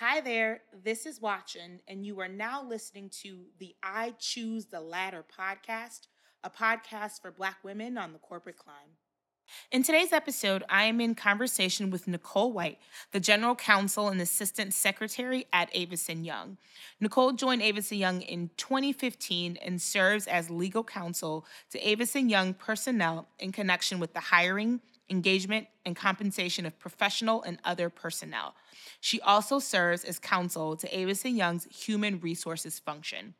Hi there, this is Watchin, and you are now listening to the I Choose the Ladder podcast, a podcast for Black women on the corporate climb. In today's episode, I am in conversation with Nicole White, the General Counsel and Assistant Secretary at Avison Young. Nicole joined Avison Young in 2015 and serves as legal counsel to Avison Young personnel in connection with the hiring, engagement, and compensation of professional and other personnel. She also serves as counsel to Avison Young's human resources function.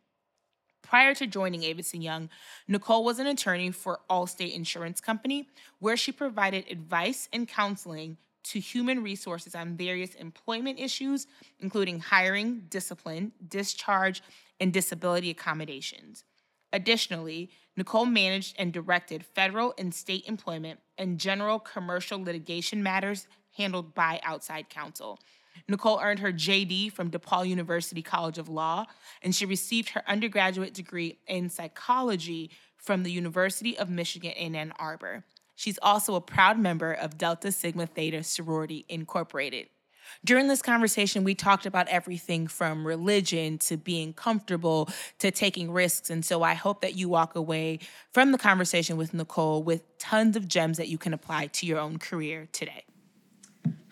Prior to joining Avison Young, Nicole was an attorney for Allstate Insurance Company, where she provided advice and counseling to human resources on various employment issues, including hiring, discipline, discharge, and disability accommodations. Additionally, Nicole managed and directed federal and state employment and general commercial litigation matters handled by outside counsel. Nicole earned her JD from DePaul University College of Law, and she received her undergraduate degree in psychology from the University of Michigan in Ann Arbor. She's also a proud member of Delta Sigma Theta Sorority Incorporated. During this conversation, we talked about everything from religion to being comfortable to taking risks. And so I hope that you walk away from the conversation with Nicole with tons of gems that you can apply to your own career today.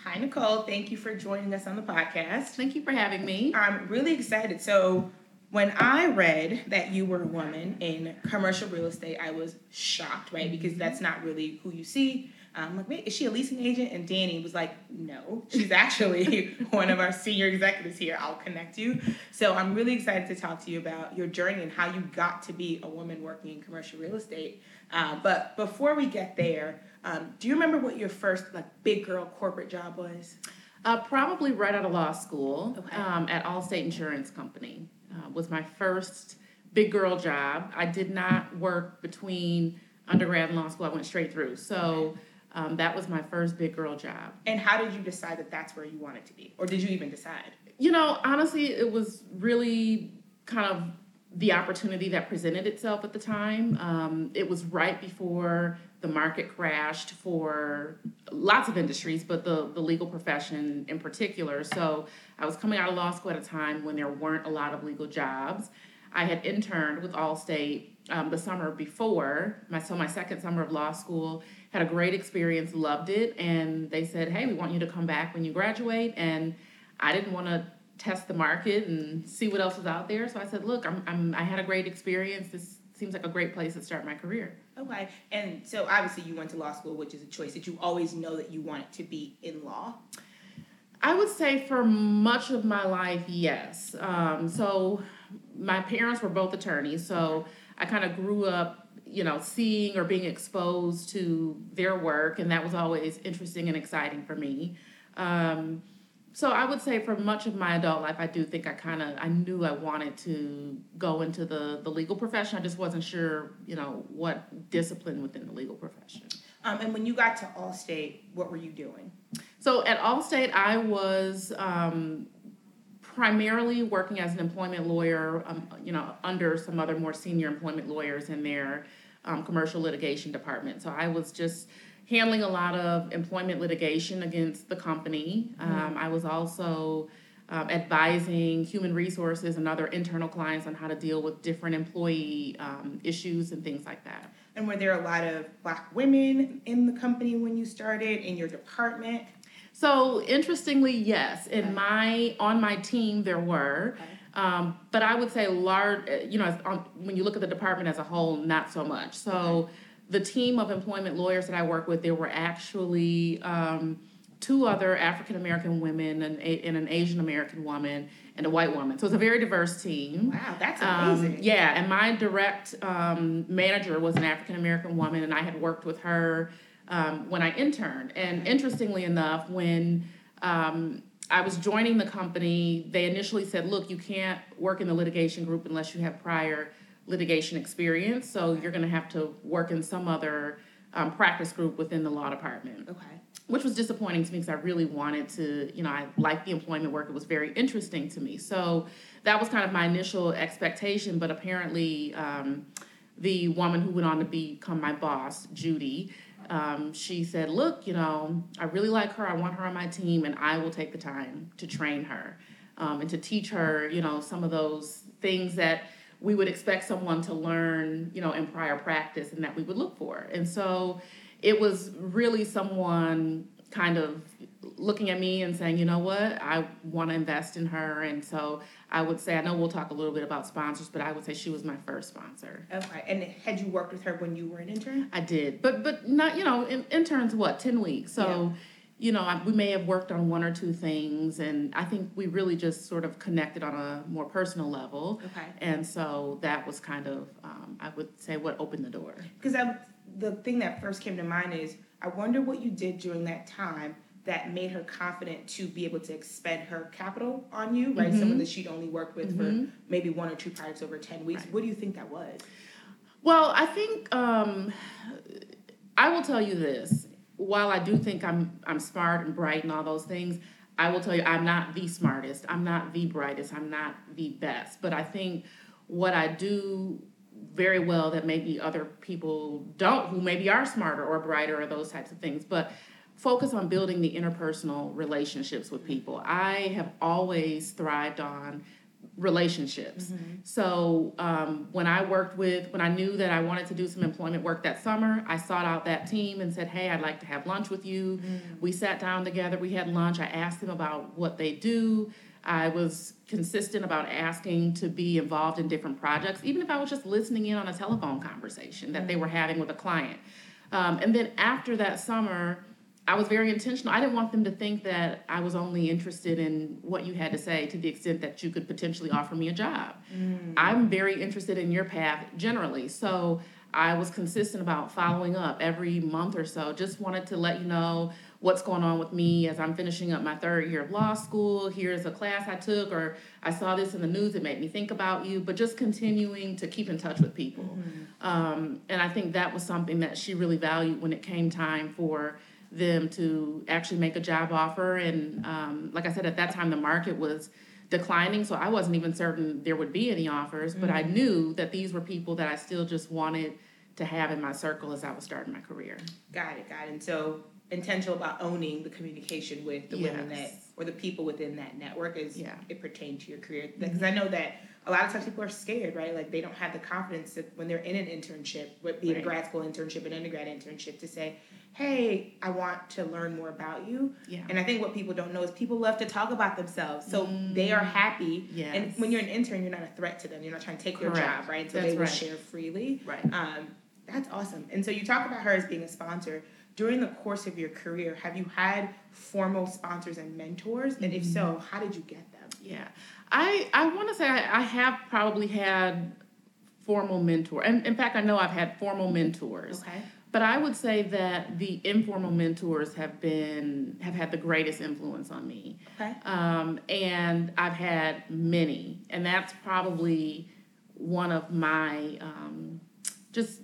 Hi, Nicole. Thank you for joining us on the podcast. Thank you for having me. I'm really excited. So, when I read that you were a woman in commercial real estate, I was shocked, right? Because mm-hmm. that's not really who you see. I'm like, wait, is she a leasing agent? And Danny was like, no, she's actually one of our senior executives here. I'll connect you. So I'm really excited to talk to you about your journey and how you got to be a woman working in commercial real estate. Uh, but before we get there, um, do you remember what your first like big girl corporate job was? Uh, probably right out of law school okay. um, at Allstate Insurance Company uh, was my first big girl job. I did not work between undergrad and law school. I went straight through. So um, that was my first big girl job. And how did you decide that that's where you wanted to be, or did you even decide? You know, honestly, it was really kind of the opportunity that presented itself at the time. Um, it was right before the market crashed for lots of industries, but the, the legal profession in particular. So I was coming out of law school at a time when there weren't a lot of legal jobs. I had interned with Allstate um, the summer before, my, so my second summer of law school, had a great experience, loved it, and they said, hey, we want you to come back when you graduate. And I didn't want to test the market and see what else was out there. So I said, look, I'm, I'm, I had a great experience. This seems like a great place to start my career. Okay. And so obviously you went to law school, which is a choice. Did you always know that you wanted to be in law? I would say for much of my life, yes. Um, so my parents were both attorneys, so I kind of grew up, you know, seeing or being exposed to their work, and that was always interesting and exciting for me. Um, so I would say for much of my adult life, I do think I kind of I knew I wanted to go into the the legal profession. I just wasn't sure, you know, what discipline within the legal profession. Um, and when you got to Allstate, what were you doing? So at Allstate, I was um, primarily working as an employment lawyer, um, you know, under some other more senior employment lawyers in their um, commercial litigation department. So I was just handling a lot of employment litigation against the company. Mm-hmm. Um, I was also um, advising human resources and other internal clients on how to deal with different employee um, issues and things like that. And were there a lot of black women in the company when you started in your department? So interestingly, yes. In okay. my on my team, there were. Okay. Um, but I would say large, you know, um, when you look at the department as a whole, not so much. So okay the team of employment lawyers that I work with, there were actually um, two other African American women and, a, and, an Asian American woman and a white woman. So it's a very diverse team. Wow, that's amazing. Um, yeah, and my direct um, manager was an African American woman, and I had worked with her um, when I interned. And interestingly enough, when um, I was joining the company, they initially said, look, you can't work in the litigation group unless you have prior litigation experience, so you're going to have to work in some other um, practice group within the law department. Okay. Which was disappointing to me because I really wanted to, you know, I liked the employment work. It was very interesting to me. So that was kind of my initial expectation, but apparently um, the woman who went on to become my boss, Judy, um, she said, Look, you know, I really like her. I want her on my team, and I will take the time to train her um, and to teach her, you know, some of those things that we would expect someone to learn, you know, in prior practice and that we would look for. And so it was really someone kind of looking at me and saying, you know what, I want to invest in her. And so I would say, I know we'll talk a little bit about sponsors, but I would say she was my first sponsor. Okay. And had you worked with her when you were an intern? I did, but but not you know in, interns what ten weeks. So. Yeah. You know, I, we may have worked on one or two things, and I think we really just sort of connected on a more personal level. Okay. And so that was kind of, um, I would say, what opened the door. Because the thing that first came to mind is, I wonder what you did during that time that made her confident to be able to expend her capital on you, right? Mm-hmm. Someone that she'd only worked with mm-hmm. for maybe one or two projects over 10 weeks. Right. What do you think that was? Well, I think um, I will tell you this. While I do think I'm I'm smart and bright and all those things, I will tell you I'm not the smartest. I'm not the brightest. I'm not the best. But I think what I do very well that maybe other people don't who maybe are smarter or brighter or those types of things. But focus on building the interpersonal relationships with people. I have always thrived on relationships. Mm-hmm. So um, when I worked with, when I knew that I wanted to do some employment work that summer, I sought out that team and said, "Hey, I'd like to have lunch with you." Mm-hmm. We sat down together. We had lunch. I asked them about what they do. I was consistent about asking to be involved in different projects, even if I was just listening in on a telephone conversation that they were having with a client. Um, and then after that summer, I was very intentional. I didn't want them to think that I was only interested in what you had to say to the extent that you could potentially offer me a job. Mm. I'm very interested in your path generally. So I was consistent about following up every month or so. Just wanted to let you know what's going on with me as I'm finishing up my third year of law school. Here's a class I took, or I saw this in the news. It made me think about you. But just continuing to keep in touch with people. Mm-hmm. Um, and I think that was something that she really valued when it came time for them to actually make a job offer. And um, like I said, at that time, the market was declining, so I wasn't even certain there would be any offers, but mm-hmm. I knew that these were people that I still just wanted to have in my circle as I was starting my career. Got it, got it. And so intentional about owning the communication with the yes. women that or the people within that network as yeah. it pertained to your career. Because mm-hmm. I know that a lot of times people are scared, right? Like they don't have the confidence that when they're in an internship, be it right. a grad school internship, an undergrad internship, to say, hey, I want to learn more about you. Yeah. And I think what people don't know is people love to talk about themselves. So mm. they are happy. Yes. And when you're an intern, you're not a threat to them. You're not trying to take Correct. their job, right? So that's they will right. share freely. Right. Um, that's awesome. And so you talk about her as being a sponsor. During the course of your career, have you had formal sponsors and mentors? And if so, mm-hmm. how did you get them? Yeah. I, I want to say I, I have probably had formal mentor. And in fact, I know I've had formal mentors. Okay. But I would say that the informal mentors have been have had the greatest influence on me. Okay. Um, and I've had many, and that's probably one of my um, just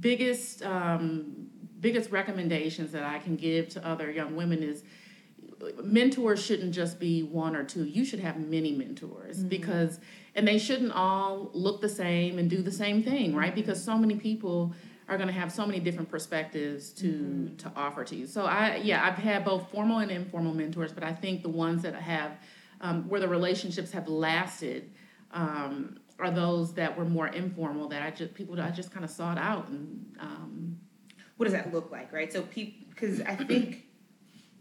biggest um, biggest recommendations that I can give to other young women is mentors shouldn't just be one or two. You should have many mentors mm-hmm. because and they shouldn't all look the same and do the same thing, right? Because so many people are going to have so many different perspectives to mm-hmm. to offer to you. So I yeah, I've had both formal and informal mentors, but I think the ones that have um, where the relationships have lasted um, are those that were more informal that I just people I just kind of sought out and um, what does that look like, right? So people because I think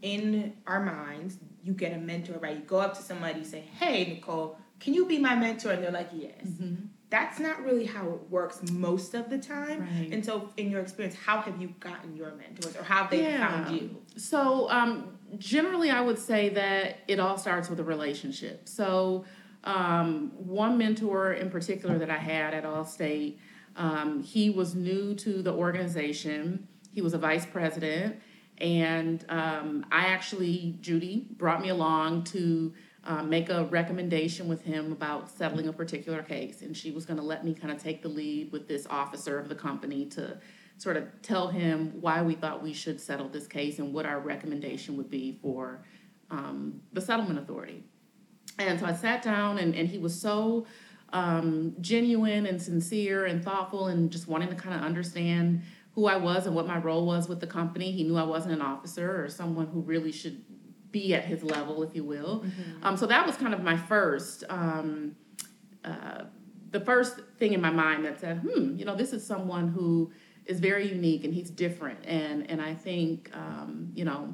in our minds you get a mentor, right? You go up to somebody, you say, "Hey, Nicole, can you be my mentor?" And they're like, "Yes." Mm-hmm that's not really how it works most of the time. Right. And so, in your experience, how have you gotten your mentors or how have they yeah. found you? So, um, generally, I would say that it all starts with a relationship. So, um, one mentor in particular that I had at Allstate, um, he was new to the organization, he was a vice president. And um, I actually, Judy brought me along to um, make a recommendation with him about settling a particular case. And she was going to let me kind of take the lead with this officer of the company to sort of tell him why we thought we should settle this case and what our recommendation would be for um, the settlement authority. And so I sat down, and, and he was so um, genuine and sincere and thoughtful and just wanting to kind of understand who I was and what my role was with the company. He knew I wasn't an officer or someone who really should be at his level, if you will. Mm-hmm. Um, so that was kind of my first. Um, uh, the first thing in my mind that said, hmm, you know, this is someone who is very unique and he's different. And and I think, um, you know,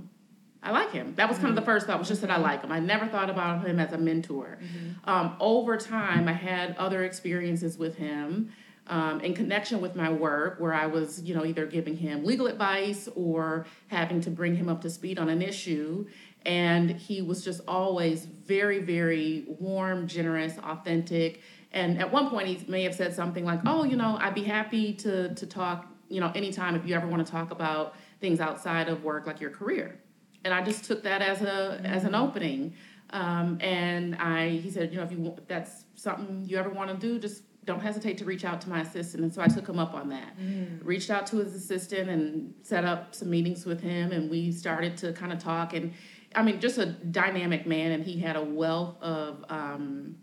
I like him. That was kind of the mm-hmm. first thought was just that I like him. I never thought about him as a mentor. Mm-hmm. Um, over time, I had other experiences with him um, in connection with my work where I was, you know, either giving him legal advice or having to bring him up to speed on an issue. And he was just always very, very warm, generous, authentic. And at one point, he may have said something like, "Oh, you know, I'd be happy to to talk, you know, anytime if you ever want to talk about things outside of work, like your career." And I just took that as a mm-hmm. as an opening. Um, and I, he said, you know, if you if that's something you ever want to do, just don't hesitate to reach out to my assistant. And so I took him up on that. Mm. Reached out to his assistant and set up some meetings with him, and we started to kind of talk. And I mean, just a dynamic man, and he had a wealth of um,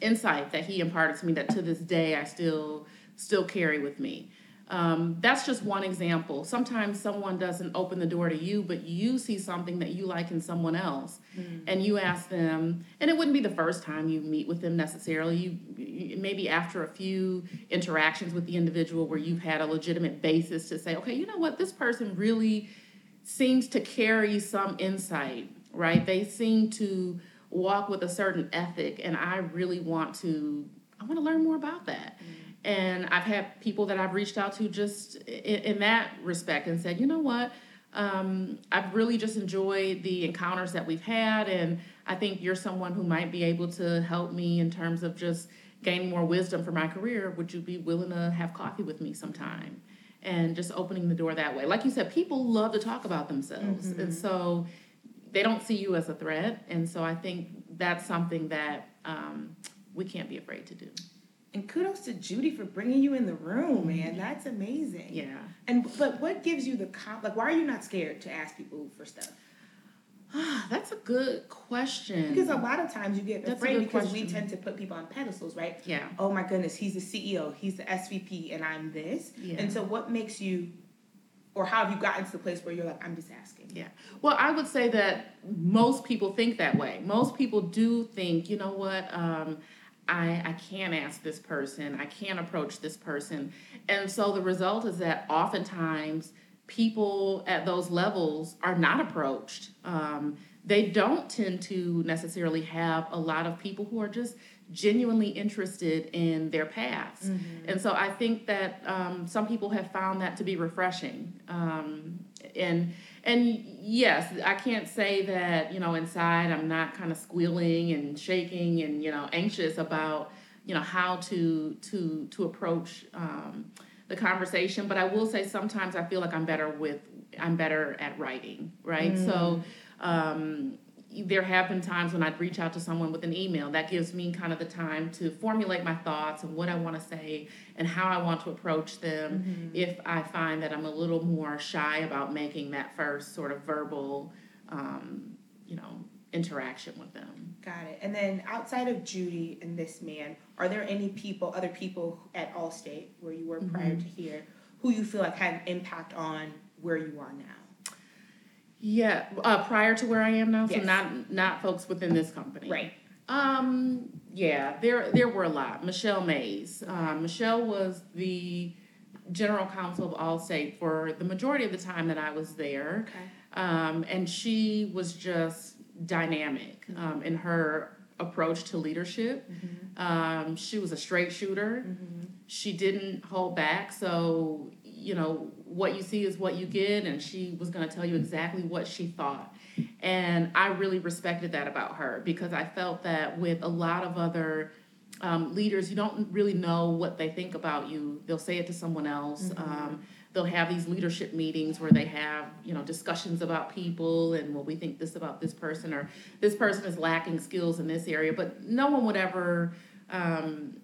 insight that he imparted to me that to this day I still still carry with me. Um, that's just one example. Sometimes someone doesn't open the door to you, but you see something that you like in someone else, mm. and you ask them. And it wouldn't be the first time you meet with them necessarily. You, maybe after a few interactions with the individual where you've had a legitimate basis to say, okay, you know what, this person really seems to carry some insight, right? They seem to walk with a certain ethic, and I really want to. I want to learn more about that. Mm and I've had people that I've reached out to just in, in that respect and said, you know what, um, I've really just enjoyed the encounters that we've had, and I think you're someone who might be able to help me in terms of just gaining more wisdom for my career. Would you be willing to have coffee with me sometime? And just opening the door that way. Like you said, people love to talk about themselves, mm-hmm. and so they don't see you as a threat. And so I think that's something that um, we can't be afraid to do. And kudos to Judy for bringing you in the room, man. That's amazing. Yeah. And but what gives you the comp? Like, why are you not scared to ask people for stuff? Ah, That's a good question. Because a lot of times you get That's afraid because question. we tend to put people on pedestals, right? Yeah. Oh my goodness, he's the CEO, he's the SVP, and I'm this. Yeah. And so, what makes you, or how have you gotten to the place where you're like, I'm just asking? Yeah. Well, I would say that most people think that way. Most people do think, you know what. Um, I, I can't ask this person, I can't approach this person. And so the result is that oftentimes people at those levels are not approached. Um, they don't tend to necessarily have a lot of people who are just genuinely interested in their paths. Mm-hmm. And so I think that um, some people have found that to be refreshing. Um, and and yes, I can't say that, you know, inside I'm not kind of squealing and shaking and, you know, anxious about, you know, how to to to approach um, the conversation. But I will say sometimes I feel like I'm better with I'm better at writing, right? Mm. So um, there have been times when I'd reach out to someone with an email. That gives me kind of the time to formulate my thoughts and what I want to say and how I want to approach them mm-hmm. if I find that I'm a little more shy about making that first sort of verbal, um, you know, interaction with them. Got it. And then outside of Judy and this man, are there any people, other people at Allstate where you were prior mm-hmm. to here, who you feel like had an impact on where you are now? Yeah, uh, prior to where I am now, yes. so not not folks within this company. Right. Um. Yeah, there there were a lot. Michelle Mayes. Um, Michelle was the general counsel of Allstate for the majority of the time that I was there. Okay. Um, and she was just dynamic mm-hmm. um, in her approach to leadership. Mm-hmm. Um, she was a straight shooter. Mm-hmm. She didn't hold back. So you know, what you see is what you get, and she was going to tell you exactly what she thought. And I really respected that about her because I felt that with a lot of other um, leaders, you don't really know what they think about you. They'll say it to someone else. Mm-hmm. Um, they'll have these leadership meetings where they have you know discussions about people and well we think this about this person or this person is lacking skills in this area but no one would ever um,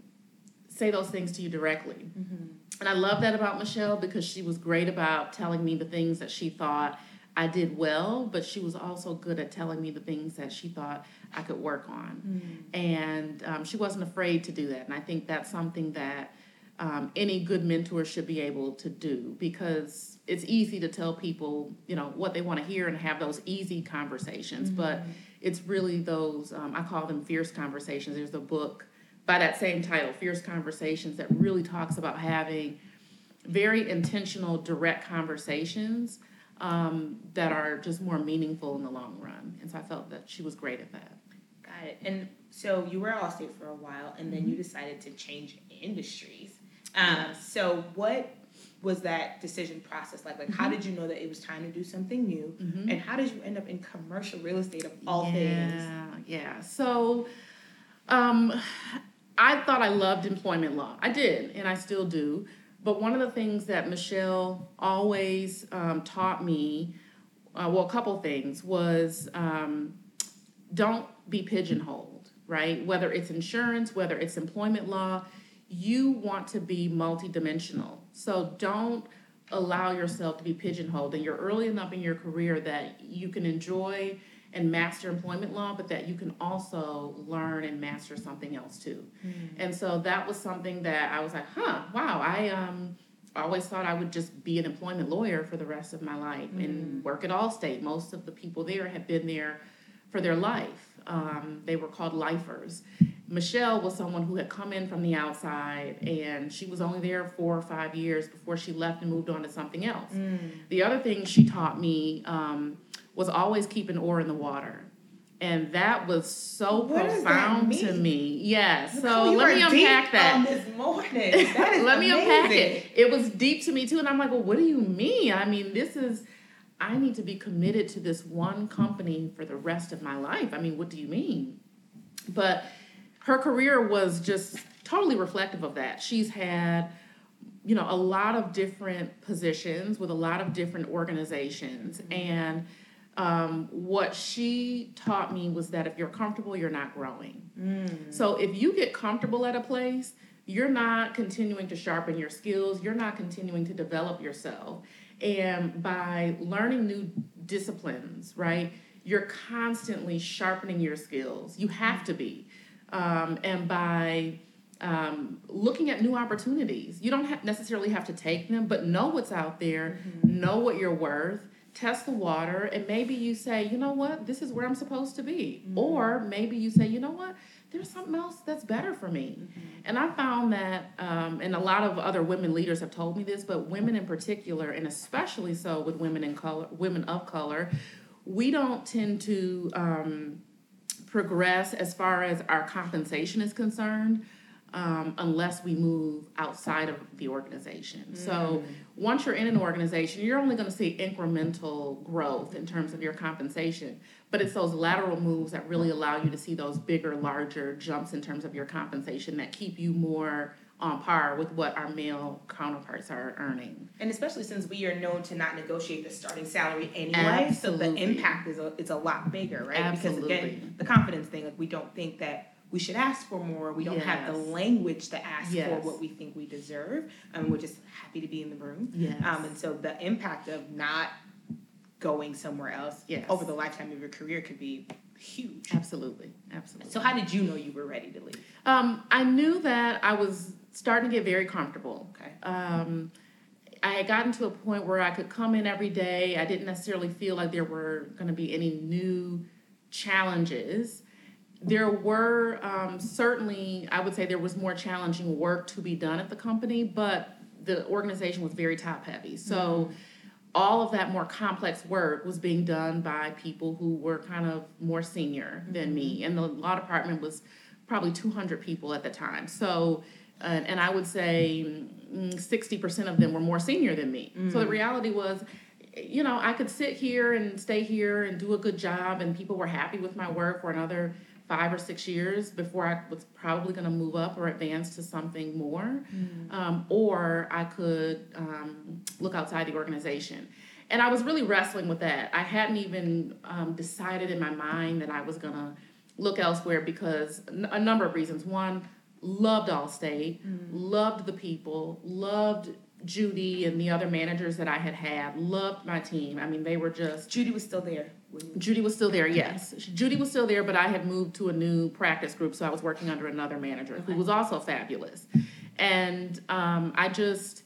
say those things to you directly mm-hmm. And I love that about Michelle because she was great about telling me the things that she thought I did well, but she was also good at telling me the things that she thought I could work on. Mm. And um, she wasn't afraid to do that. And I think that's something that um, any good mentor should be able to do because it's easy to tell people you know what they want to hear and have those easy conversations mm-hmm. but it's really those um, i call them fierce conversations there's a book by that same title fierce conversations that really talks about having very intentional direct conversations um, that are just more meaningful in the long run and so i felt that she was great at that got it and so you were at allstate for a while and then mm-hmm. you decided to change industries um, so what was that decision process like? Like, mm-hmm. how did you know that it was time to do something new? Mm-hmm. And how did you end up in commercial real estate of all yeah, things? Yeah, So, um, I thought I loved employment law. I did, and I still do. But one of the things that Michelle always um, taught me, uh, well, a couple things, was um, don't be pigeonholed, right? Whether it's insurance, whether it's employment law, you want to be multidimensional. So don't allow yourself to be pigeonholed. And you're early enough in your career that you can enjoy and master employment law, but that you can also learn and master something else too. Mm. And so that was something that I was like, huh, wow, I um always thought I would just be an employment lawyer for the rest of my life mm. and work at Allstate. Most of the people there have been there for their life. Um, they were called lifers. Michelle was someone who had come in from the outside and she was only there four or five years before she left and moved on to something else. Mm. The other thing she taught me um, was always keep an oar in the water. And that was so what profound to me. Yes. so let me unpack that. this morning. That is let me unpack it. It was deep to me too. And I'm like, well, what do you mean? I mean, this is I need to be committed to this one company for the rest of my life. I mean, what do you mean? But her career was just totally reflective of that. She's had, you know, a lot of different positions with a lot of different organizations. Mm-hmm. And um, what she taught me was that if you're comfortable, you're not growing. Mm. So if you get comfortable at a place, you're not continuing to sharpen your skills, you're not continuing to develop yourself. And by learning new disciplines, right, you're constantly sharpening your skills. You have to be um, and by um, looking at new opportunities. You don't have necessarily have to take them, but know what's out there, mm-hmm. know what you're worth, test the water, and maybe you say, you know what, this is where I'm supposed to be. Mm-hmm. Or maybe you say, you know what, there's something else that's better for me. Mm-hmm. And I found that, um, and a lot of other women leaders have told me this, but women in particular, and especially so with women in color, women of color, we don't tend to um, progress as far as our compensation is concerned um, unless we move outside of the organization. Mm. So once you're in an organization, you're only going to see incremental growth in terms of your compensation. But it's those lateral moves that really allow you to see those bigger, larger jumps in terms of your compensation that keep you more on par with what our male counterparts are earning. And especially since we are known to not negotiate the starting salary anyway, Absolutely. so the impact is a, is a lot bigger, right? Absolutely. Because again, the confidence thing, like we don't think that we should ask for more. We don't yes. have the language to ask yes. for what we think we deserve. and we're just happy to be in the room. Yes. Um, and so the impact of not going somewhere else yes. over the lifetime of your career could be huge. Absolutely. Absolutely. So how did you know you were ready to leave? Um, I knew that I was starting to get very comfortable. Okay. Um, I had gotten to a point where I could come in every day. I didn't necessarily feel like there were going to be any new challenges. There were um, certainly, I would say, there was more challenging work to be done at the company, but the organization was very top heavy. So. Mm-hmm all of that more complex work was being done by people who were kind of more senior than me. Mm-hmm. And the law department was probably 200 people at the time. So and, and I would say mm, sixty percent of them were more senior than me. Mm. So the mm. reality was, you know, I could sit here and stay here and do a good job, and people were happy with my work for another five or six years before I was probably going to move up or advance to something more, mm. um, or I could um, look outside the organization. And I was really wrestling with that. I hadn't even um, decided in my mind that I was going to look elsewhere because a number of reasons. One, loved Allstate, mm-hmm. loved the people, loved Judy and the other managers that I had had, loved my team. I mean, they were just. Judy was still there. Judy was still there, yes. Judy was still there, but I had moved to a new practice group, so I was working under another manager okay. who was also fabulous. And um, I just,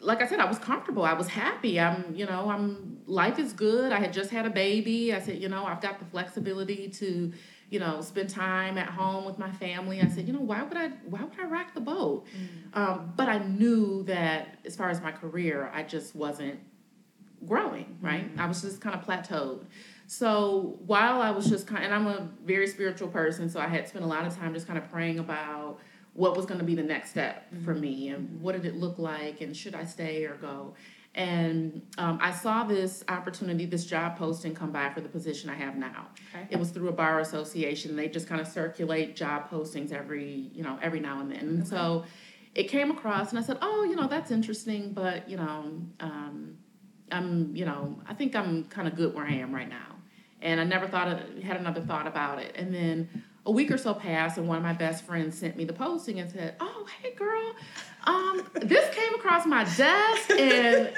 like I said, I was comfortable. I was happy. I'm, you know, I'm life is good. I had just had a baby. I said, you know, I've got the flexibility to, you know, spend time at home with my family. I said, you know, why would I why would I rock the boat? Mm. Um, but I knew that as far as my career, I just wasn't growing, right? Mm. I was just kind of plateaued. So while I was just kind of, and I'm a very spiritual person, so I had spent a lot of time just kind of praying about what was going to be the next step for mm-hmm. me and what did it look like and should I stay or go. And um, I saw this opportunity, this job posting come by for the position I have now. Okay. It was through a bar association. They just kind of circulate job postings every, you know, every now and then. And okay. so it came across, and I said, "Oh, you know, that's interesting, but you know, um, I'm, you know, I think I'm kind of good where I am right now." And I never thought of, had another thought about it. And then a week or so passed, and one of my best friends sent me the posting and said, "Oh, hey, girl, um, this came across my desk, and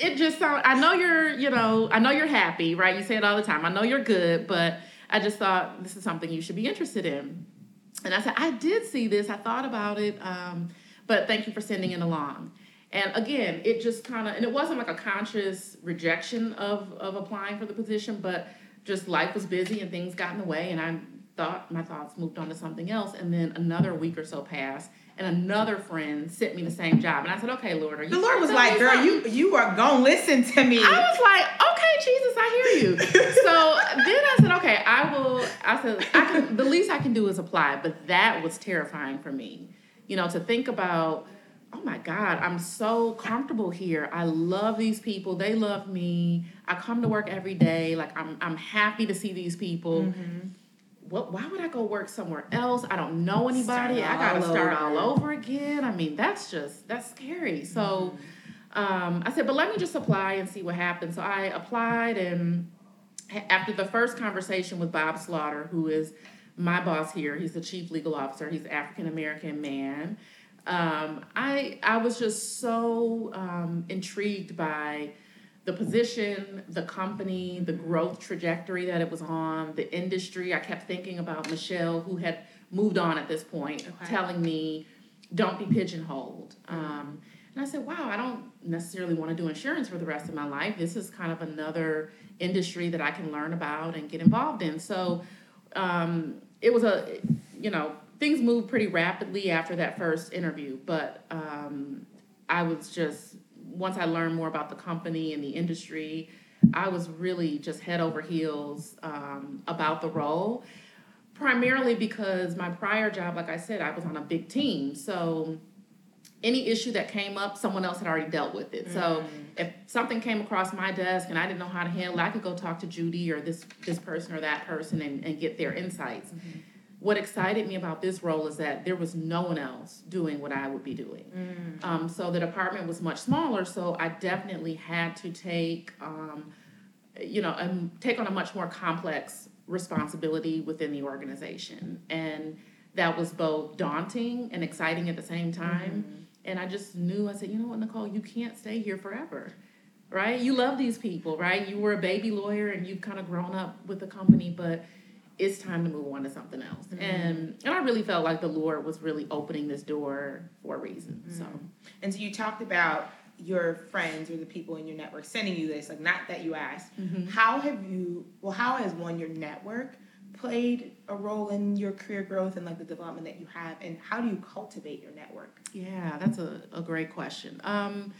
it just sounded. I know you're, you know, I know you're happy, right? You say it all the time. I know you're good, but I just thought this is something you should be interested in." And I said, "I did see this. I thought about it, um, but thank you for sending it along." And again, it just kind of, and it wasn't like a conscious rejection of of applying for the position, but just life was busy and things got in the way, and I thought my thoughts moved on to something else, and then another week or so passed, and another friend sent me the same job, and I said, "Okay, Lord, are you?" The Lord was like, "Girl, something? you you are gonna listen to me." I was like, "Okay, Jesus, I hear you." so then I said, "Okay, I will." I said, "I can." The least I can do is apply, but that was terrifying for me, you know, to think about. Oh my God, I'm so comfortable here. I love these people. They love me. I come to work every day. Like I'm, I'm happy to see these people. Mm-hmm what, why would I go work somewhere else? I don't know anybody. I got to start all over again. I mean, that's just, that's scary. So um, I said, but let me just apply and see what happens. So I applied, and after the first conversation with Bob Slaughter, who is my boss here, he's the chief legal officer, he's African American man. Um, I I was just so um, intrigued by the position, the company, the growth trajectory that it was on, the industry. I kept thinking about Michelle, who had moved on at this point, okay. telling me, don't be pigeonholed. Um, and I said, wow, I don't necessarily want to do insurance for the rest of my life. This is kind of another industry that I can learn about and get involved in. So um, it was a, you know, things moved pretty rapidly after that first interview, but um, I was just once I learned more about the company and the industry, I was really just head over heels um, about the role. Primarily because my prior job, like I said, I was on a big team. So any issue that came up, someone else had already dealt with it. Mm. So if something came across my desk and I didn't know how to handle it, I could go talk to Judy or this this person or that person and, and get their insights. Mm-hmm what excited me about this role is that there was no one else doing what I would be doing. Mm. Um, so the department was much smaller, so I definitely had to take, um, you know, and take on a much more complex responsibility within the organization, and that was both daunting and exciting at the same time. Mm. And I just knew I said, you know what, Nicole, you can't stay here forever. Right? You love these people, right? You were a baby lawyer and you've kind of grown up with the company, but it's time to move on to something else. Mm-hmm. And and I really felt like the Lord was really opening this door for a reason. Mm-hmm. So and so you talked about your friends or the people in your network sending you this, like not that you asked. Mm-hmm. How have you well, how has one your network played a role in your career growth and like the development that you have and how do you cultivate your network? Yeah, that's a, a great question. Um,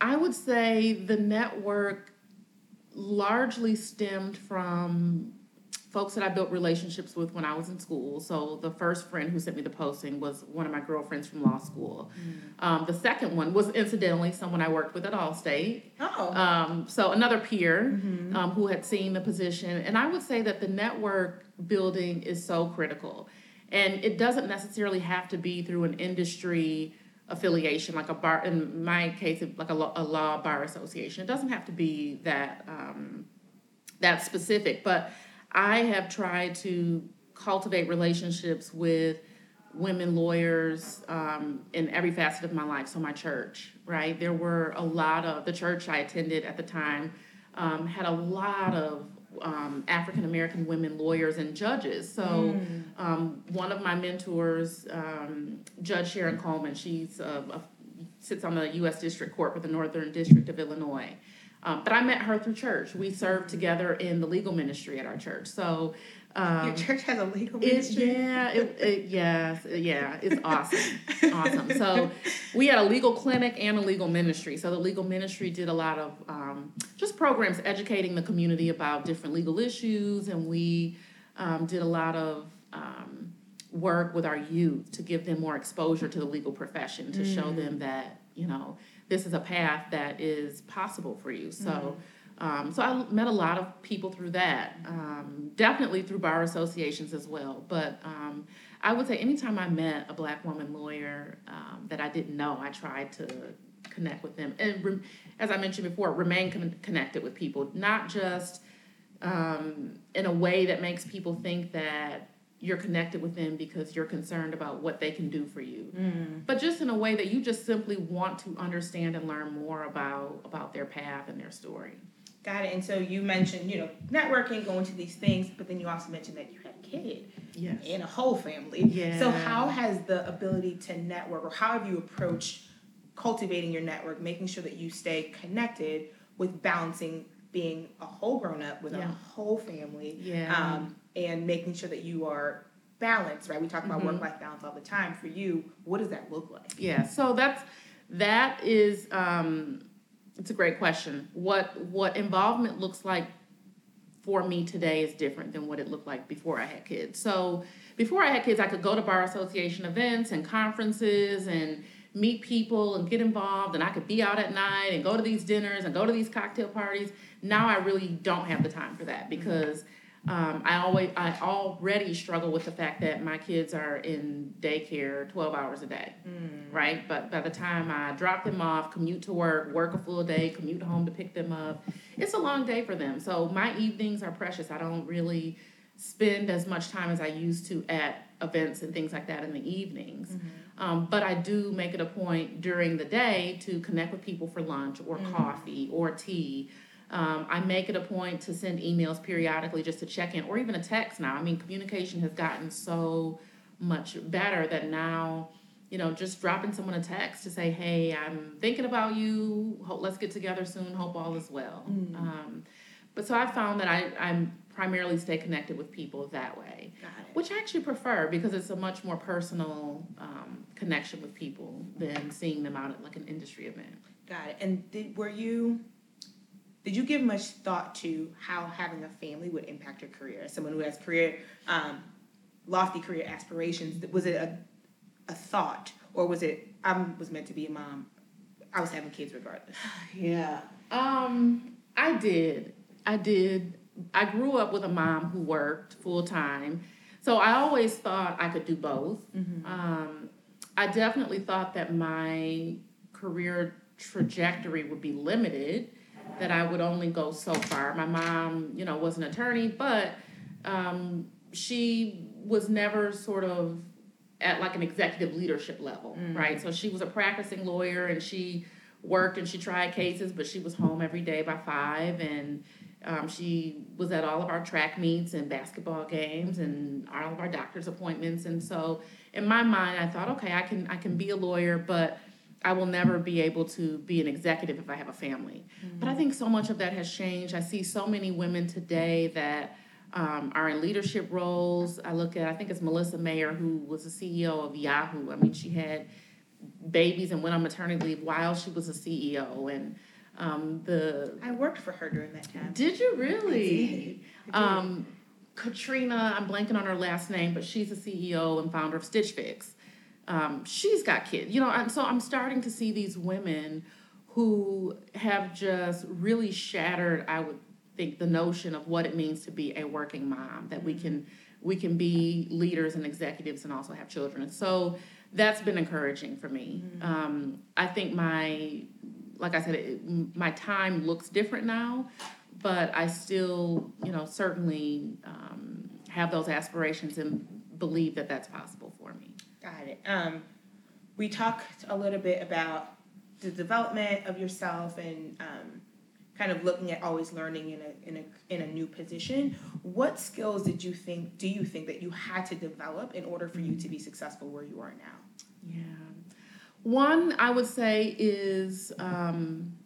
I would say the network largely stemmed from folks that I built relationships with when I was in school. So the first friend who sent me the posting was one of my girlfriends from law school. Mm. Um, the second one was incidentally someone I worked with at Allstate. Oh. Um, so another peer mm-hmm. um, who had seen the position. And I would say that the network building is so critical. And it doesn't necessarily have to be through an industry affiliation, like a bar, in my case, like a law, a law bar association. It doesn't have to be that um, that specific, but I have tried to cultivate relationships with women lawyers um, in every facet of my life. So, my church, right? There were a lot of, the church I attended at the time um, had a lot of um, African American women lawyers and judges. So, um, one of my mentors, um, Judge Sharon Coleman, she's a, a, sits on the U.S. District Court for the Northern District of Illinois. Um, but I met her through church. We served together in the legal ministry at our church. So. Um, Your church has a legal ministry. yeah, it, it, yes, yeah, it's awesome, awesome. So we had a legal clinic and a legal ministry. So the legal ministry did a lot of um, just programs educating the community about different legal issues, and we um, did a lot of um, work with our youth to give them more exposure to the legal profession, to show them that you know this is a path that is possible for you. So. Um, so I met a lot of people through that, um, definitely through bar associations as well. But um, I would say anytime I met a black woman lawyer um, that I didn't know, I tried to connect with them. And re- as I mentioned before, remain con- connected with people, not just um, in a way that makes people think that you're connected with them because you're concerned about what they can do for you but just in a way that you just simply want to understand and learn more about about their path and their story Got it. And so you mentioned, you know, networking, going to these things, but then you also mentioned that you had a kid yes and a whole family. Yeah. So how has the ability to network, or how have you approached cultivating your network, making sure that you stay connected with balancing being a whole grown up with Yeah. a whole family, Yeah. um, and making sure that you are balanced, right? We talk about Mhm. work life balance all the time. For you, what does that look like? yeah so that's that is um it's a great question what what involvement looks like for me today is different than what it looked like before i had kids so before i had kids i could go to bar association events and conferences and meet people and get involved and i could be out at night and go to these dinners and go to these cocktail parties now i really don't have the time for that because um, I always I already struggle with the fact that my kids are in daycare twelve hours a day, right? But by the time I drop them off, commute to work, work a full day, commute home to pick them up, it's a long day for them. So my evenings are precious. I don't really spend as much time as I used to at events and things like that in the evenings. Um, but I do make it a point during the day to connect with people for lunch or coffee or tea. Um, I make it a point to send emails periodically just to check in, or even a text now. I mean, communication has gotten so much better that now, you know, just dropping someone a text to say, hey, I'm thinking about you. Hope, let's get together soon. Hope all is well. Um, but so I found that I, I'm primarily stay connected with people that way, Got it. which I actually prefer because it's a much more personal um, connection with people than seeing them out at like an industry event. Got it. And did were you did you give much thought to how having a family would impact your career? As someone who has career um, lofty career aspirations, was it a a thought or was it I was meant to be a mom? I was having kids regardless. Yeah. Um, I did. I did. I grew up with a mom who worked full time. So I always thought I could do both. Um, I definitely thought that my career trajectory would be limited, that I would only go so far. My mom, you know, was an attorney, but um, she was never sort of at like an executive leadership level, right? So she was a practicing lawyer and she worked and she tried cases, but she was home every day by five and um, she was at all of our track meets and basketball games and all of our doctor's appointments. And so in my mind, I thought, okay, I can I can be a lawyer, but I will never be able to be an executive if I have a family. But I think so much of that has changed. I see so many women today that um, are in leadership roles. I look at, I think it's Melissa Mayer, who was the CEO of Yahoo. I mean, she had babies and went on maternity leave while she was a CEO. And um, the I worked for her during that time. did you I really? did. I did. Um, Katrina, I'm blanking on her last name, but she's the CEO and founder of Stitch Fix. Um, she's got kids, you know, and so I'm starting to see these women who have just really shattered, I would think, the notion of what it means to be a working mom. That we can we can be leaders and executives and also have children. And so that's been encouraging for me. Um, I think my, like I said, it, my time looks different now, but I still, you know, certainly um, have those aspirations and believe that that's possible for me. Got it. Um, we talked a little bit about the development of yourself and um, kind of looking at always learning in a in a in a new position. What skills did you think do you think that you had to develop in order for you to be successful where you are now? Yeah. One I would say is um,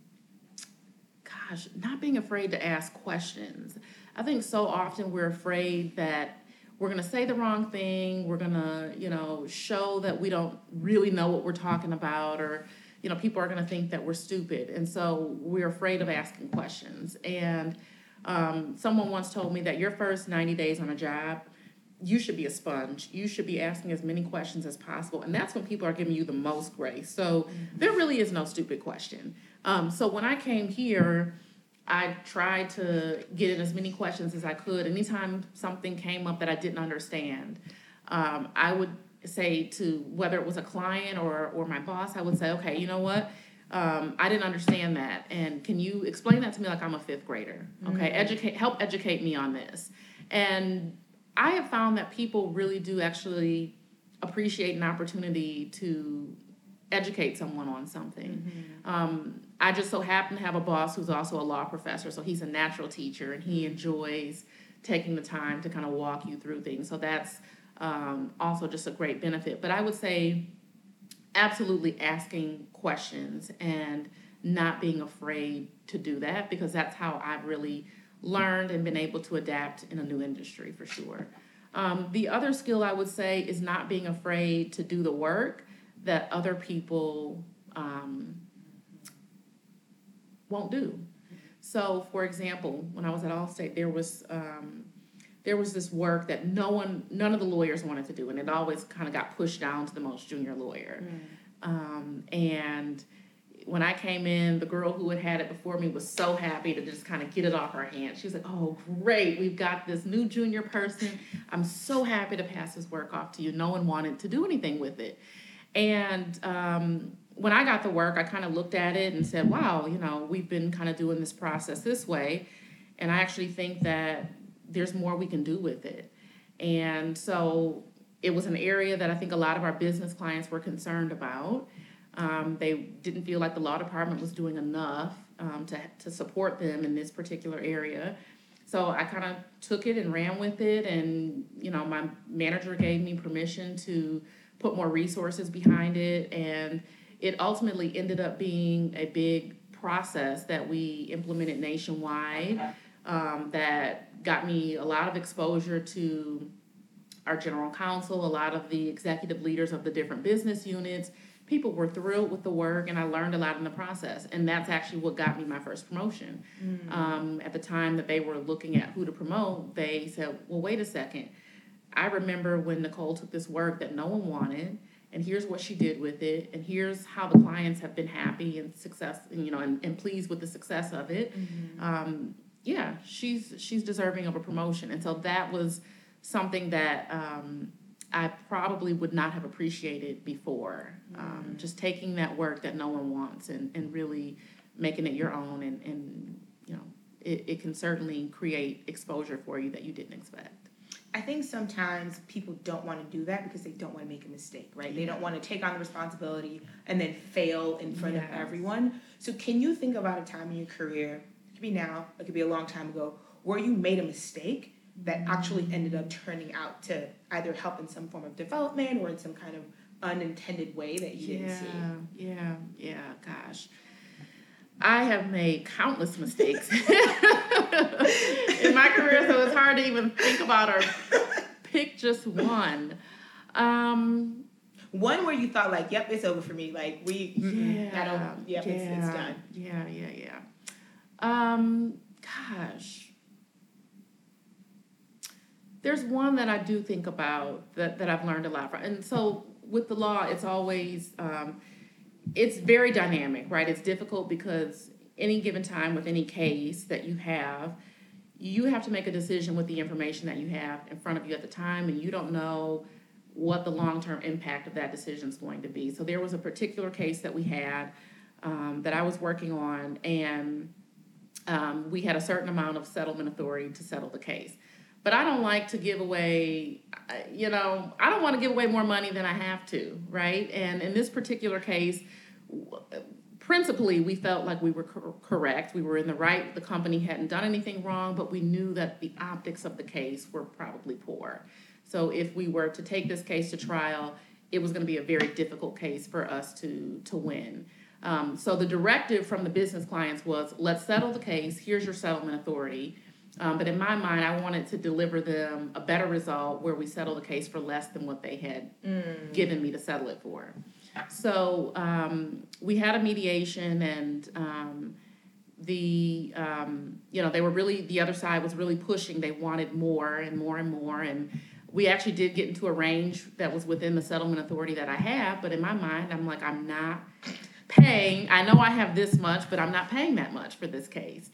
gosh, not being afraid to ask questions. I think so often we're afraid that we're going to say the wrong thing, we're going to, you know, show that we don't really know what we're talking about or you know, people are going to think that we're stupid. And so we're afraid of asking questions. And um, someone once told me that your first 90 days on a job, you should be a sponge. You should be asking as many questions as possible. And that's when people are giving you the most grace. So there really is no stupid question. Um, so when I came here, I tried to get in as many questions as I could. Anytime something came up that I didn't understand, um, I would say to whether it was a client or or my boss, I would say, okay, you know what? Um, I didn't understand that, and can you explain that to me like I'm a fifth grader? Okay, mm-hmm. educate, help educate me on this. And I have found that people really do actually appreciate an opportunity to educate someone on something. Mm-hmm. Um, I just so happen to have a boss who's also a law professor, so he's a natural teacher and he enjoys taking the time to kind of walk you through things. So that's um, also just a great benefit. But I would say absolutely asking questions and not being afraid to do that because that's how I've really learned and been able to adapt in a new industry for sure. Um, the other skill I would say is not being afraid to do the work that other people um, won't do. So, for example, when I was at Allstate, there was um, there was this work that no one, none of the lawyers wanted to do, and it always kind of got pushed down to the most junior lawyer. Mm. Um, and when I came in, the girl who had had it before me was so happy to just kind of get it off her hands. She was like, "Oh, great! We've got this new junior person. I'm so happy to pass this work off to you." No one wanted to do anything with it, and um, when I got the work, I kind of looked at it and said, "Wow, you know, we've been kind of doing this process this way." And I actually think that there's more we can do with it. And so it was an area that I think a lot of our business clients were concerned about. Um, they didn't feel like the law department was doing enough um, to, to support them in this particular area. So I kind of took it and ran with it. And, you know, my manager gave me permission to put more resources behind it. And it ultimately ended up being a big process that we implemented nationwide um, that got me a lot of exposure to our general counsel, a lot of the executive leaders of the different business units. People were thrilled with the work, and I learned a lot in the process. And that's actually what got me my first promotion. Mm. Um, at the time that they were looking at who to promote, they said, Well, wait a second. I remember when Nicole took this work that no one wanted, and here's what she did with it, and here's how the clients have been happy and success, you know, and, and pleased with the success of it. Mm-hmm. Um, yeah, she's she's deserving of a promotion. And so that was something that um, I probably would not have appreciated before. Um, mm. just taking that work that no one wants and, and really making it your own and, and you know, it, it can certainly create exposure for you that you didn't expect. I think sometimes people don't want to do that because they don't want to make a mistake, right? Yeah. They don't want to take on the responsibility and then fail in front yes. of everyone. So, can you think about a time in your career It could be now, it could be a long time ago, where you made a mistake that actually mm. ended up turning out to either help in some form of development or in some kind of unintended way that you yeah, didn't see. Yeah, yeah, gosh. I have made countless mistakes in my career, so it's hard to even think about or pick just one. Um, one where you thought like, "Yep, it's over for me." Like we, yeah, I don't. Yep, yeah, it's, it's done. Yeah, yeah, yeah. Um, gosh. There's one that I do think about that, that I've learned a lot from. And so with the law, it's always, um, it's very dynamic, right? It's difficult because any given time with any case that you have, you have to make a decision with the information that you have in front of you at the time, and you don't know what the long term impact of that decision is going to be. So there was a particular case that we had um, that I was working on, and um, we had a certain amount of settlement authority to settle the case. But I don't like to give away, you know, I don't want to give away more money than I have to, right? And in this particular case, principally, we felt like we were cor- correct. We were in the right. The company hadn't done anything wrong, but we knew that the optics of the case were probably poor. So if we were to take this case to trial, it was going to be a very difficult case for us to to win. Um, so the directive from the business clients was, let's settle the case. Here's your settlement authority. Um, but in my mind, I wanted to deliver them a better result where we settle the case for less than what they had mm. given me to settle it for. So um, we had a mediation, and um, the um, you know they were really the other side was really pushing. They wanted more and more and more, and we actually did get into a range that was within the settlement authority that I have. But in my mind, I'm like, I'm not paying. I know I have this much, but I'm not paying that much for this case,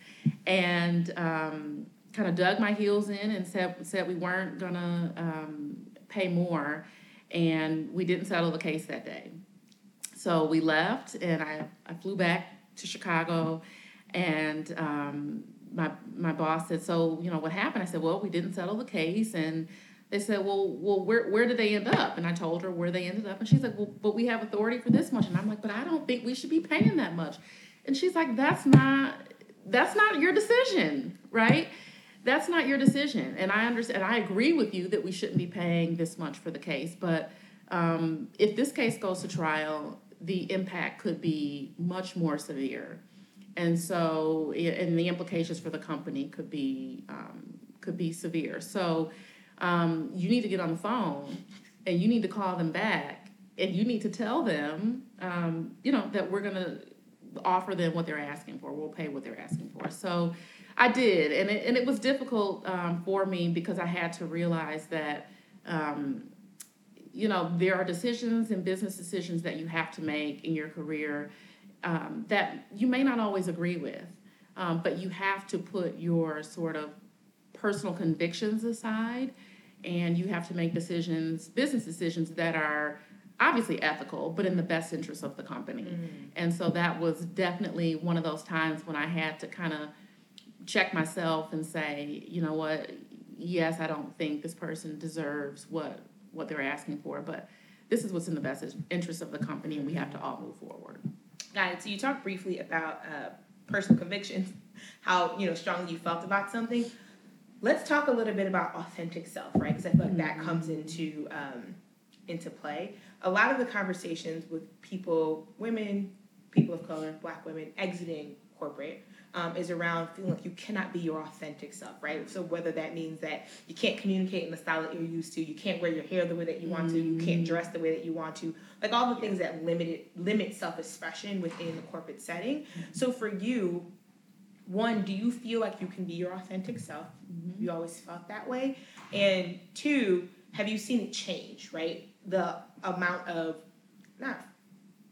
and um, kind of dug my heels in and said said we weren't gonna um, pay more, and we didn't settle the case that day. So we left, and I, I flew back to Chicago, and um, my my boss said, "So you know what happened?" I said, "Well, we didn't settle the case," and they said, "Well, well, where where did they end up?" And I told her where they ended up, and she's like, "Well, but we have authority for this much," and I'm like, "But I don't think we should be paying that much," and she's like, "That's not that's not your decision, right?" That's not your decision, and I understand. I agree with you that we shouldn't be paying this much for the case. But um, if this case goes to trial, the impact could be much more severe, and so and the implications for the company could be um, could be severe. So um, you need to get on the phone and you need to call them back and you need to tell them, um, you know, that we're going to offer them what they're asking for. We'll pay what they're asking for. So I did, and it, and it was difficult um, for me because I had to realize that, um, you know, there are decisions and business decisions that you have to make in your career um, that you may not always agree with, um, but you have to put your sort of personal convictions aside and you have to make decisions, business decisions that are obviously ethical, but in the best interest of the company. Mm-hmm. And so that was definitely one of those times when I had to kind of check myself and say, you know what, yes, I don't think this person deserves what what they're asking for, but this is what's in the best interest of the company, and we have to all move forward. Got it. So you talked briefly about uh, personal convictions, how you know strongly you felt about something let's talk a little bit about authentic self, right? Because I feel like mm-hmm. that comes into um, into play. A lot of the conversations with people, women, people of color, Black women exiting corporate. Um, is around feeling like you cannot be your authentic self, right? So whether that means that you can't communicate in the style that you're used to, you can't wear your hair the way that you want to, you can't mm-hmm. dress the way that you want to, like all the things that limit limit self expression within the corporate setting. Mm-hmm. So for you, one, do you feel like you can be your authentic self? Mm-hmm. You always felt that way. And two, have you seen it change, right? The amount of, not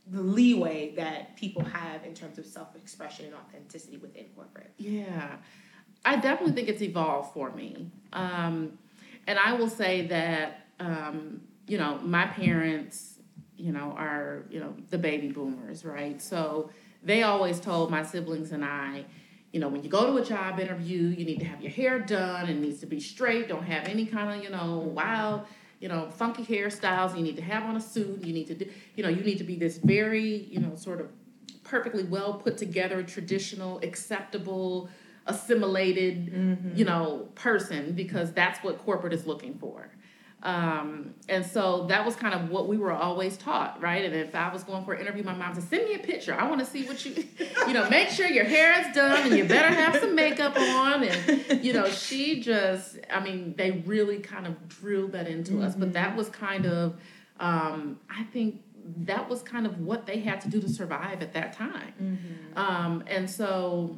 the leeway that people have in terms of self expression and authenticity within corporate. Yeah. I definitely think it's evolved for me. Um, and I will say that, um, you know, my parents, you know, are, you know, the baby boomers, right? So they always told my siblings and I, you know, when you go to a job interview, you need to have your hair done. It needs to be straight. Don't have any kind of, you know, wild, you know, funky hairstyles. You need to have on a suit. You need to do, you know, you need to be this very, you know, sort of perfectly well put together, traditional, acceptable, assimilated, mm-hmm. you know, person because that's what corporate is looking for. Um, and so that was kind of what we were always taught, right? And if I was going for an interview, my mom said, "Send me a picture. I want to see what you, you know, make sure your hair is done and you better have some makeup on." And you know, she just, I mean, they really kind of drilled that into mm-hmm. us. But that mm-hmm. was kind of, um, I think, that was kind of what they had to do to survive at that time. Mm-hmm. Um, and so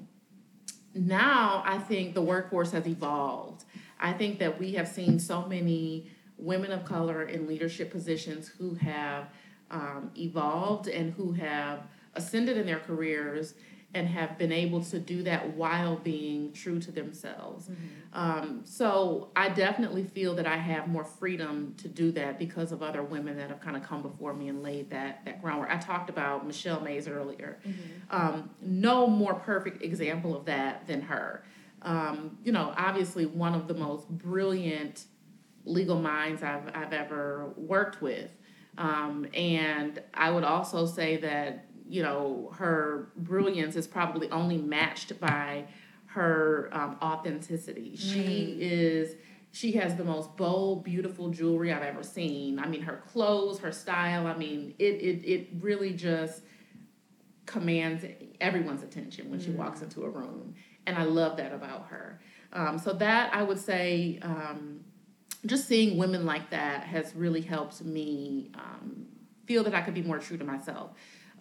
now I think the workforce has evolved. I think that we have seen so many women of color in leadership positions who have um, evolved and who have ascended in their careers and have been able to do that while being true to themselves. Mm-hmm. Um, so I definitely feel that I have more freedom to do that because of other women that have kind of come before me and laid that that groundwork. I talked about Michelle Mayes earlier. Mm-hmm. Um, no more perfect example of that than her. Um, you know, obviously one of the most brilliant legal minds I've, I've ever worked with. Um, and I would also say that you know, her brilliance is probably only matched by her um, authenticity. Mm. She is she has the most bold, beautiful jewelry I've ever seen. I mean, her clothes, her style. I mean, it it it really just commands everyone's attention when mm. she walks into a room, and I love that about her. Um, so that I would say, um, just seeing women like that has really helped me um, feel that I could be more true to myself.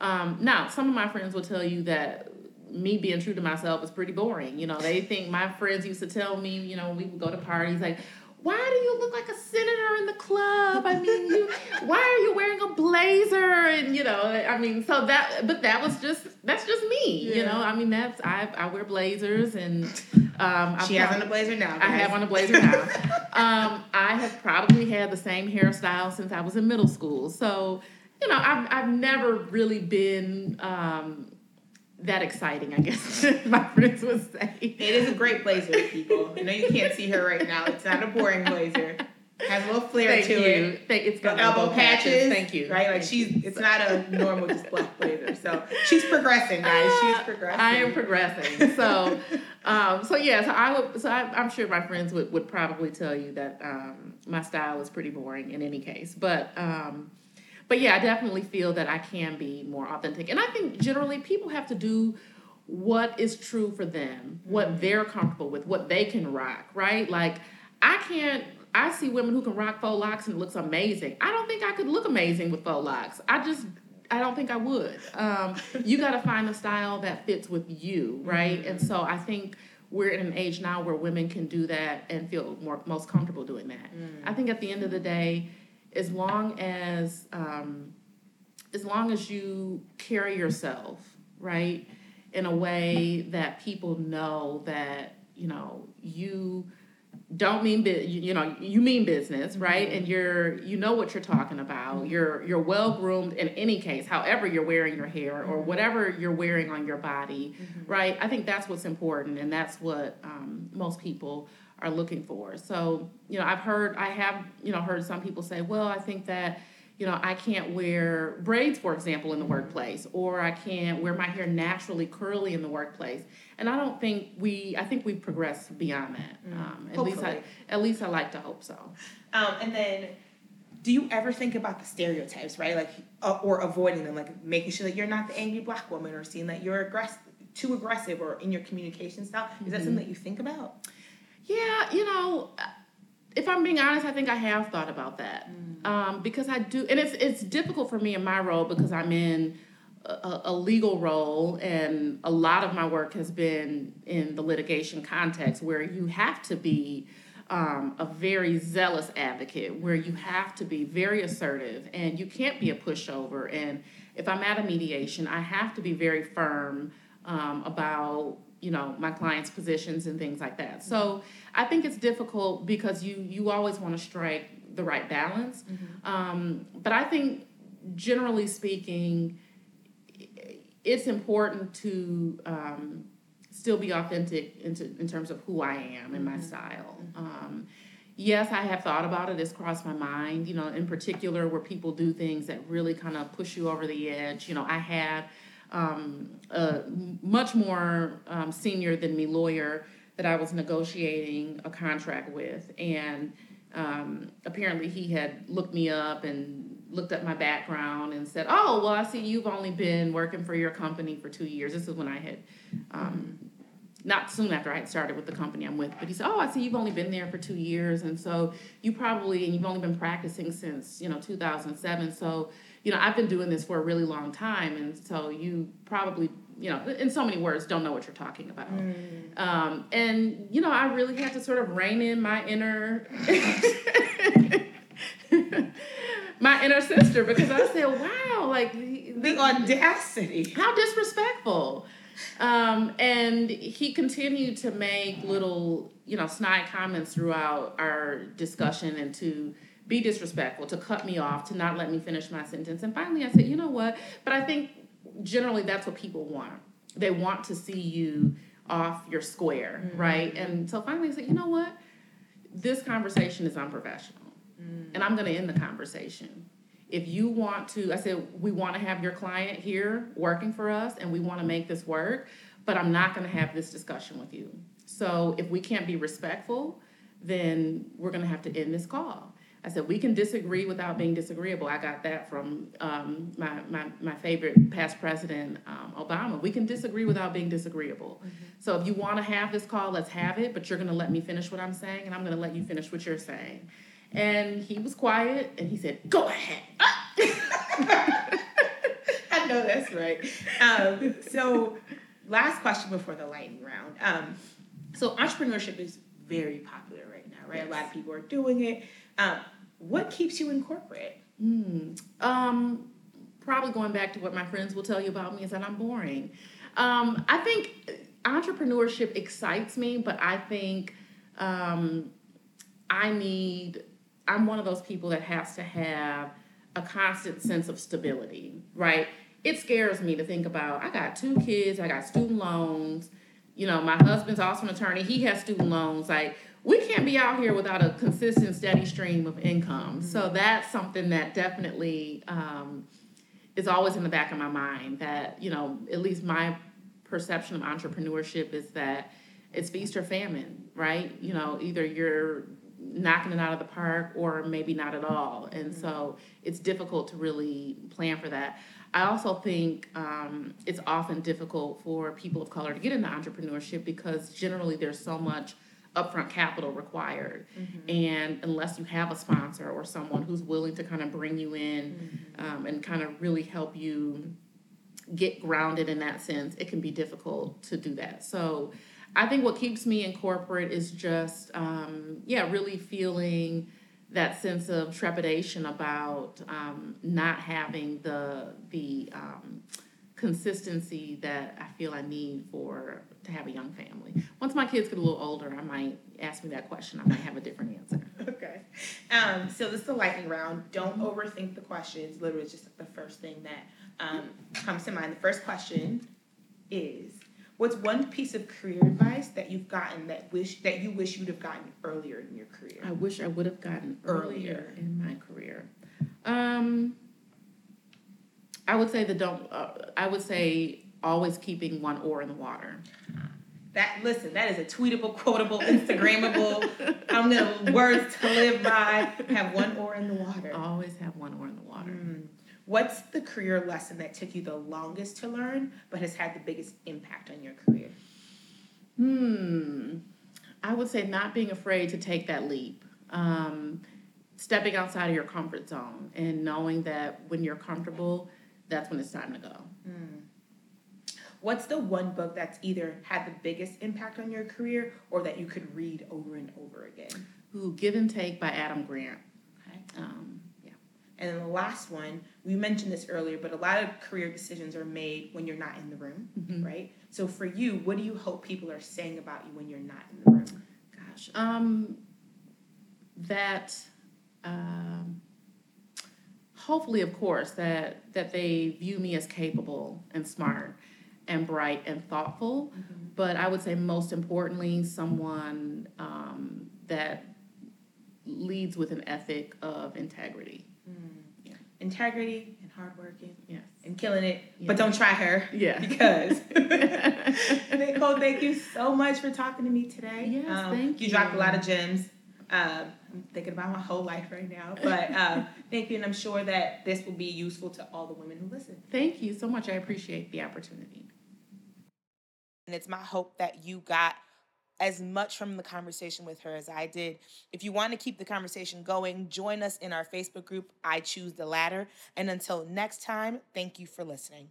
Um, now, some of my friends will tell you that me being true to myself is pretty boring. You know, they think my friends used to tell me, you know, we would go to parties like, why do you look like a senator in the club? I mean, you, why are you wearing a blazer? And you know, I mean, so that, but that was just that's just me. Yeah. You know, I mean, that's I I wear blazers and um, she has on a blazer now. Guys. I have on a blazer now. um, I have probably had the same hairstyle since I was in middle school. So you know, I've I've never really been um, that exciting, I guess my friends would say. It is a great blazer, people. I know you can't see her right now. It's not a boring blazer. Has a little flair Thank to you. it. Thank, it's got elbow, elbow patches, patches, Thank you. Right? Like Thank she's you. it's not a normal just black blazer. So she's progressing, guys. She's progressing. I am progressing. So um, so yeah, so I would so I, am sure my friends would, would probably tell you that um, my style is pretty boring in any case. But um, but yeah, I definitely feel that I can be more authentic. And I think generally people have to do what is true for them, what mm-hmm. they're comfortable with, what they can rock, right? Like I can't I see women who can rock faux locks and it looks amazing. I don't think I could look amazing with faux locks. I just I don't think I would. Um, you got to find a style that fits with you, right? Mm-hmm. And so I think we're in an age now where women can do that and feel more most comfortable doing that. Mm. I think at the end of the day, as long as um, as long as you carry yourself right in a way that people know that you know you don't mean bu- you, know you mean business right mm-hmm. and you're you know what you're talking about mm-hmm. you're you're well groomed in any case however you're wearing your hair or mm-hmm. whatever you're wearing on your body mm-hmm. right i think that's what's important and that's what um, most people are looking for. So, you know, I've heard, I have, you know, heard some people say, well, I think that, you know, I can't wear braids, for example, in the workplace, or I can't wear my hair naturally curly in the workplace. And I don't think we, I think we've progressed beyond that. Mm, um, at least I, at least I like to hope so. Um, and then, do you ever think about the stereotypes, right? Like, uh, or avoiding them, like making sure that you're not the angry black woman, or seeing that you're aggressive, too aggressive, or in your communication style. Is mm-hmm. that something that you think about? Yeah, you know, if I'm being honest, I think I have thought about that mm. um, because I do, and it's it's difficult for me in my role because I'm in a, a, legal role, and a lot of my work has been in the litigation context where you have to be. Um, a very zealous advocate where you have to be very assertive and you can't be a pushover. And if I'm at a mediation, I have to be very firm um, about you know my clients positions and things like that so i think it's difficult because you you always want to strike the right balance mm-hmm. um, but i think generally speaking it's important to um, still be authentic in, in terms of who i am and mm-hmm. my style mm-hmm. um, yes i have thought about it it's crossed my mind you know in particular where people do things that really kind of push you over the edge you know i had um, a much more um, senior than me lawyer that I was negotiating a contract with. And um, apparently he had looked me up and looked at my background and said, Oh, well, I see you've only been working for your company for two years. This is when I had, um, not soon after I had started with the company I'm with, but he said, Oh, I see you've only been there for two years. And so you probably, and you've only been practicing since, you know, 2007. So you know, I've been doing this for a really long time, and so you probably, you know, in so many words, don't know what you're talking about. Mm. Um, and you know, I really had to sort of rein in my inner, my inner sister because I said, "Wow, like the audacity! How disrespectful!" Um, and he continued to make little, you know, snide comments throughout our discussion and to be disrespectful, to cut me off, to not let me finish my sentence. And finally, I said, you know what? But I think generally that's what people want. They want to see you off your square, mm-hmm. right? And so finally, I said, you know what? This conversation is unprofessional. Mm-hmm. And I'm going to end the conversation. if you want to, I said, we want to have your client here working for us and we want to make this work, but I'm not going to have this discussion with you. So if we can't be respectful, then we're going to have to end this call. I said, we can disagree without being disagreeable. I got that from um, my, my, my favorite past president, um, Obama. We can disagree without being disagreeable. Mm-hmm. So if you want to have this call, let's have it, but you're going to let me finish what I'm saying, and I'm going to let you finish what you're saying. And he was quiet, and he said, go ahead. I know that's right. Um, so, last question before the lightning round. Um, so, entrepreneurship is very popular right now, right? Yes. A lot of people are doing it. Um, what keeps you in corporate? Mm, um, probably going back to what my friends will tell you about me is that I'm boring. Um, I think entrepreneurship excites me, but I think um, I need, I'm one of those people that has to have a constant sense of stability, right? It scares me to think about, I got two kids, I got student loans, you know, my husband's also an attorney, he has student loans. Like, we can't be out here without a consistent, steady stream of income. Mm-hmm. So that's something that definitely um, is always in the back of my mind. That you know, at least my perception of entrepreneurship is that it's feast or famine, right? You know, either you're knocking it out of the park or maybe not at all, and mm-hmm. so it's difficult to really plan for that. I also think um, it's often difficult for people of color to get into entrepreneurship because generally there's so much upfront capital required. Mm-hmm. And unless you have a sponsor or someone who's willing to kind of bring you in mm-hmm. um, and kind of really help you get grounded in that sense, it can be difficult to do that. So I think what keeps me in corporate is just, um, yeah, really feeling that sense of trepidation about um, not having the the um, consistency that I feel I need for to have a young family. Once my kids get a little older, I might ask me that question. I might have a different answer. okay. Um, so this is the lightning round. Don't overthink the questions. Literally, just the first thing that um, comes to mind. The first question is, what's one piece of career advice that you've gotten that wish that you wish you'd have gotten earlier in your career? I wish I would have gotten earlier, earlier in my career. Um, I would say the don't. Uh, I would say always keeping one oar in the water. That listen, that is a tweetable, quotable, Instagrammable. I'm gonna words to live by. Have one oar in the water. Always have one oar in the water. Mm. What's the career lesson that took you the longest to learn, but has had the biggest impact on your career? Hmm. I would say not being afraid to take that leap. Um, stepping outside of your comfort zone and knowing that when you're comfortable, that's when it's time to go. Mm. What's the one book that's either had the biggest impact on your career or that you could read over and over again? Ooh, Give and Take by Adam Grant. Okay. Um, yeah. And then the last one, we mentioned this earlier, but a lot of career decisions are made when you're not in the room, mm-hmm. right? So for you, what do you hope people are saying about you when you're not in the room? Gosh, um, that um, hopefully, of course, that that they view me as capable and smart and bright and thoughtful. Mm-hmm. But I would say most importantly, someone um, that leads with an ethic of integrity. Mm. Yeah. Integrity and hardworking. Yes. And killing it. But don't try her. Yeah. Because Nicole, thank you so much for talking to me today. Yes, um, thank you. You dropped a lot of gems. Um, I'm thinking about my whole life right now. But um, thank you, and I'm sure that this will be useful to all the women who listen. Thank you so much. I appreciate the opportunity. And it's my hope that you got as much from the conversation with her as I did. If you want to keep the conversation going, join us in our Facebook group, I Choose the Ladder. And until next time, thank you for listening.